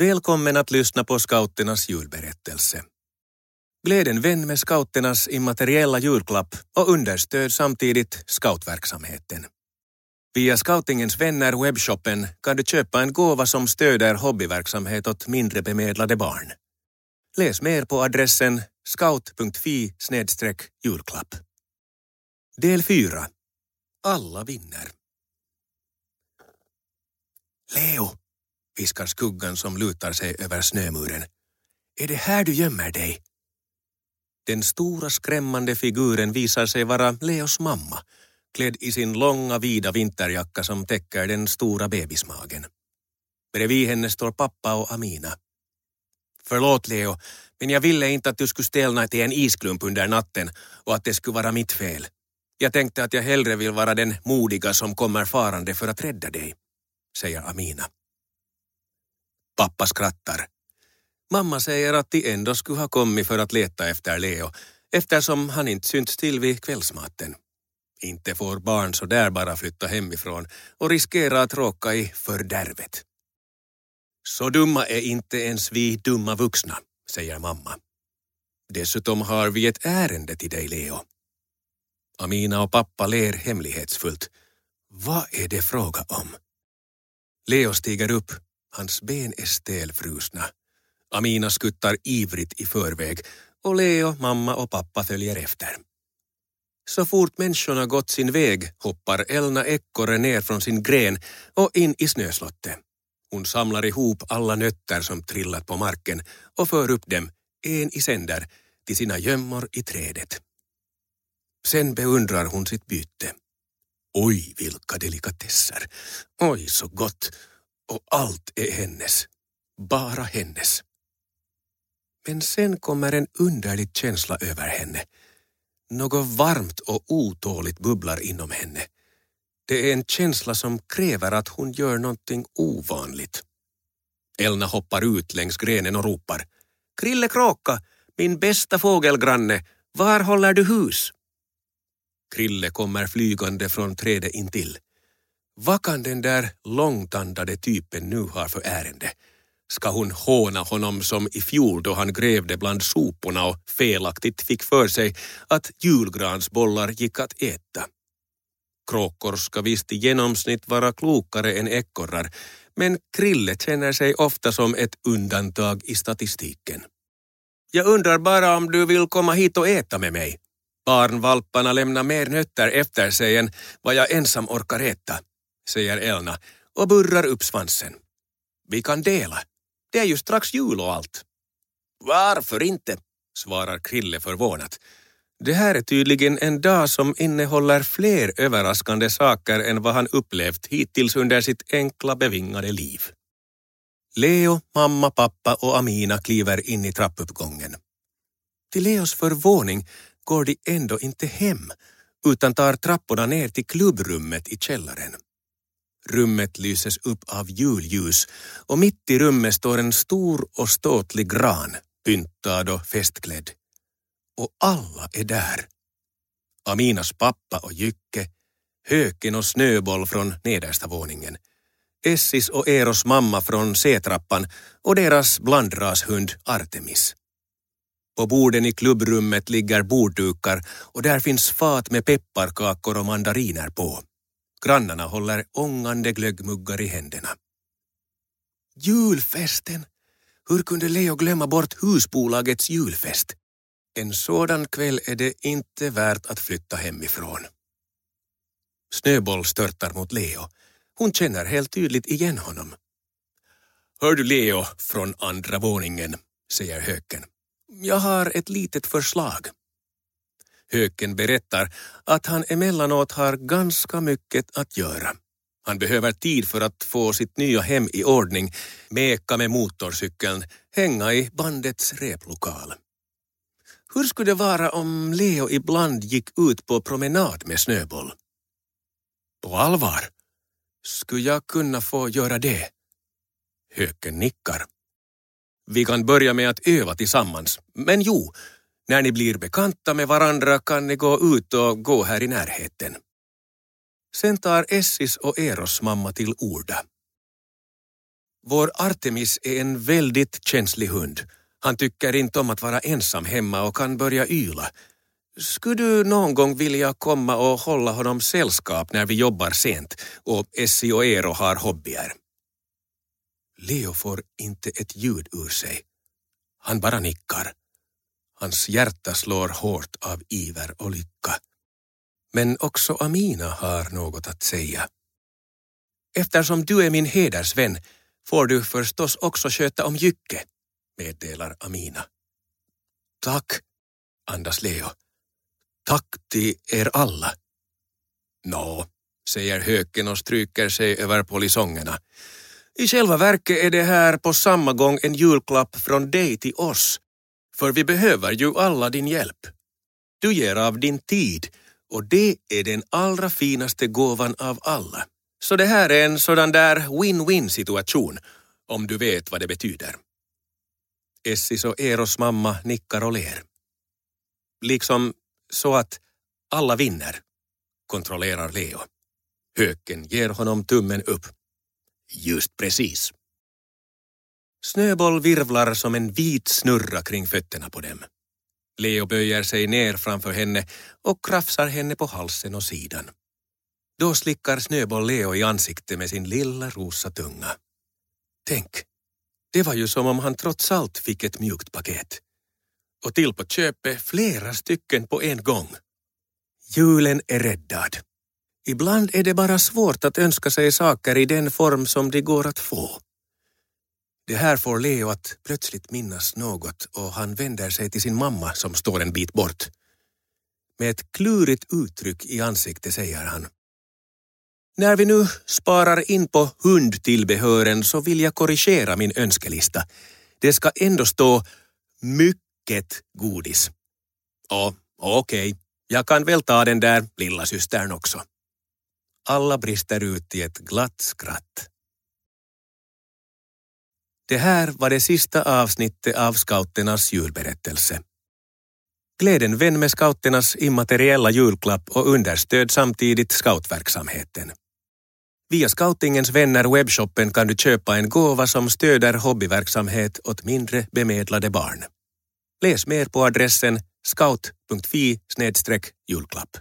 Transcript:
Välkommen att lyssna på scouternas julberättelse. Gläd en vän med scouternas immateriella julklapp och understöd samtidigt scoutverksamheten. Via Scoutingens vänner webbshoppen kan du köpa en gåva som stöder hobbyverksamhet åt mindre bemedlade barn. Läs mer på adressen scout.fi julklapp. Del 4. Alla vinner. Leo, viskar skuggan som lutar sig över snömuren. Är det här du gömmer dig? Den stora skrämmande figuren visar sig vara Leos mamma, klädd i sin långa vida vinterjacka som täcker den stora bebismagen. Bredvid henne står pappa och Amina. Förlåt Leo, men jag ville inte att du skulle stelna till en isklump under natten och att det skulle vara mitt fel. Jag tänkte att jag hellre vill vara den modiga som kommer farande för att rädda dig, säger Amina. Pappa skrattar. Mamma säger att de ändå skulle ha kommit för att leta efter Leo eftersom han inte synts till vid kvällsmaten. Inte får barn så där bara flytta hemifrån och riskera att råka i fördärvet. Så dumma är inte ens vi dumma vuxna, säger mamma. Dessutom har vi ett ärende till dig, Leo. Amina och pappa ler hemlighetsfullt. Vad är det fråga om? Leo stiger upp. Hans ben är stelfrusna. Amina skuttar ivrigt i förväg och Leo, mamma och pappa följer efter. Så fort människorna gått sin väg hoppar Elna ekorre ner från sin gren och in i snöslottet. Hon samlar ihop alla nötter som trillat på marken och för upp dem, en i sänder, till sina gömmor i trädet. Sen beundrar hon sitt byte. Oj, vilka delikatesser! Oj, så gott! Och allt är hennes. Bara hennes. Men sen kommer en underlig känsla över henne. Något varmt och otåligt bubblar inom henne. Det är en känsla som kräver att hon gör någonting ovanligt. Elna hoppar ut längs grenen och ropar. Krille Kråka, min bästa fågelgranne, var håller du hus? Krille kommer flygande från trädet intill. Vad kan den där långtandade typen nu ha för ärende? Ska hon håna honom som i fjol då han grävde bland soporna och felaktigt fick för sig att julgransbollar gick att äta? Kråkor ska visst i genomsnitt vara klokare än ekorrar, men Krille känner sig ofta som ett undantag i statistiken. Jag undrar bara om du vill komma hit och äta med mig. Barnvalparna lämnar mer nötter efter sig än vad jag ensam orkar äta, säger Elna och burrar upp svansen. Vi kan dela. Det är ju strax jul och allt. Varför inte? svarar Krille förvånat. Det här är tydligen en dag som innehåller fler överraskande saker än vad han upplevt hittills under sitt enkla bevingade liv. Leo, mamma, pappa och Amina kliver in i trappuppgången. Till Leos förvåning går de ändå inte hem utan tar trapporna ner till klubbrummet i källaren. Rummet lyses upp av julljus och mitt i rummet står en stor och ståtlig gran, pyntad och festklädd. Och alla är där. Aminas pappa och Jycke, Höken och Snöboll från nedersta våningen, Essis och Eros mamma från C-trappan och deras blandrashund Artemis. På borden i klubbrummet ligger borddukar och där finns fat med pepparkakor och mandariner på. Grannarna håller ångande glöggmuggar i händerna. Julfesten! Hur kunde Leo glömma bort husbolagets julfest? En sådan kväll är det inte värt att flytta hemifrån. Snöboll störtar mot Leo. Hon känner helt tydligt igen honom. Hör du Leo från andra våningen, säger höken. Jag har ett litet förslag. Höken berättar att han emellanåt har ganska mycket att göra. Han behöver tid för att få sitt nya hem i ordning, meka med motorcykeln, hänga i bandets replokal. Hur skulle det vara om Leo ibland gick ut på promenad med Snöboll? På allvar? Skulle jag kunna få göra det? Höken nickar. Vi kan börja med att öva tillsammans. Men jo, när ni blir bekanta med varandra kan ni gå ut och gå här i närheten. Sen tar Essis och Eros mamma till orda. Vår Artemis är en väldigt känslig hund. Han tycker inte om att vara ensam hemma och kan börja yla. Skulle du någon gång vilja komma och hålla honom sällskap när vi jobbar sent och Essi och Eero har hobbyer? Leo får inte ett ljud ur sig. Han bara nickar. Hans hjärta slår hårt av iver och lycka. Men också Amina har något att säga. Eftersom du är min hedersvän får du förstås också sköta om Jycke, meddelar Amina. Tack, andas Leo. Tack till er alla. Nå, säger höken och stryker sig över polisongerna. I själva verket är det här på samma gång en julklapp från dig till oss. För vi behöver ju alla din hjälp. Du ger av din tid och det är den allra finaste gåvan av alla. Så det här är en sådan där win-win situation, om du vet vad det betyder. Essis och Eros mamma nickar och ler. Liksom så att alla vinner, kontrollerar Leo. Höken ger honom tummen upp. Just precis. Snöboll virvlar som en vit snurra kring fötterna på dem. Leo böjer sig ner framför henne och krafsar henne på halsen och sidan. Då slickar Snöboll Leo i ansiktet med sin lilla rosa tunga. Tänk, det var ju som om han trots allt fick ett mjukt paket. Och till på köpet flera stycken på en gång. Julen är räddad. Ibland är det bara svårt att önska sig saker i den form som de går att få. Det här får Leo att plötsligt minnas något och han vänder sig till sin mamma som står en bit bort. Med ett klurigt uttryck i ansiktet säger han. När vi nu sparar in på hundtillbehören så vill jag korrigera min önskelista. Det ska ändå stå mycket godis. Ja, okej, okay. jag kan väl ta den där lilla systern också. Alla brister ut i ett glatt skratt. Det här var det sista avsnittet av scouternas julberättelse. Gläd en vän med scouternas immateriella julklapp och understöd samtidigt scoutverksamheten. Via Scoutingens vänner webbshoppen kan du köpa en gåva som stöder hobbyverksamhet åt mindre bemedlade barn. Läs mer på adressen scout.fi julklapp.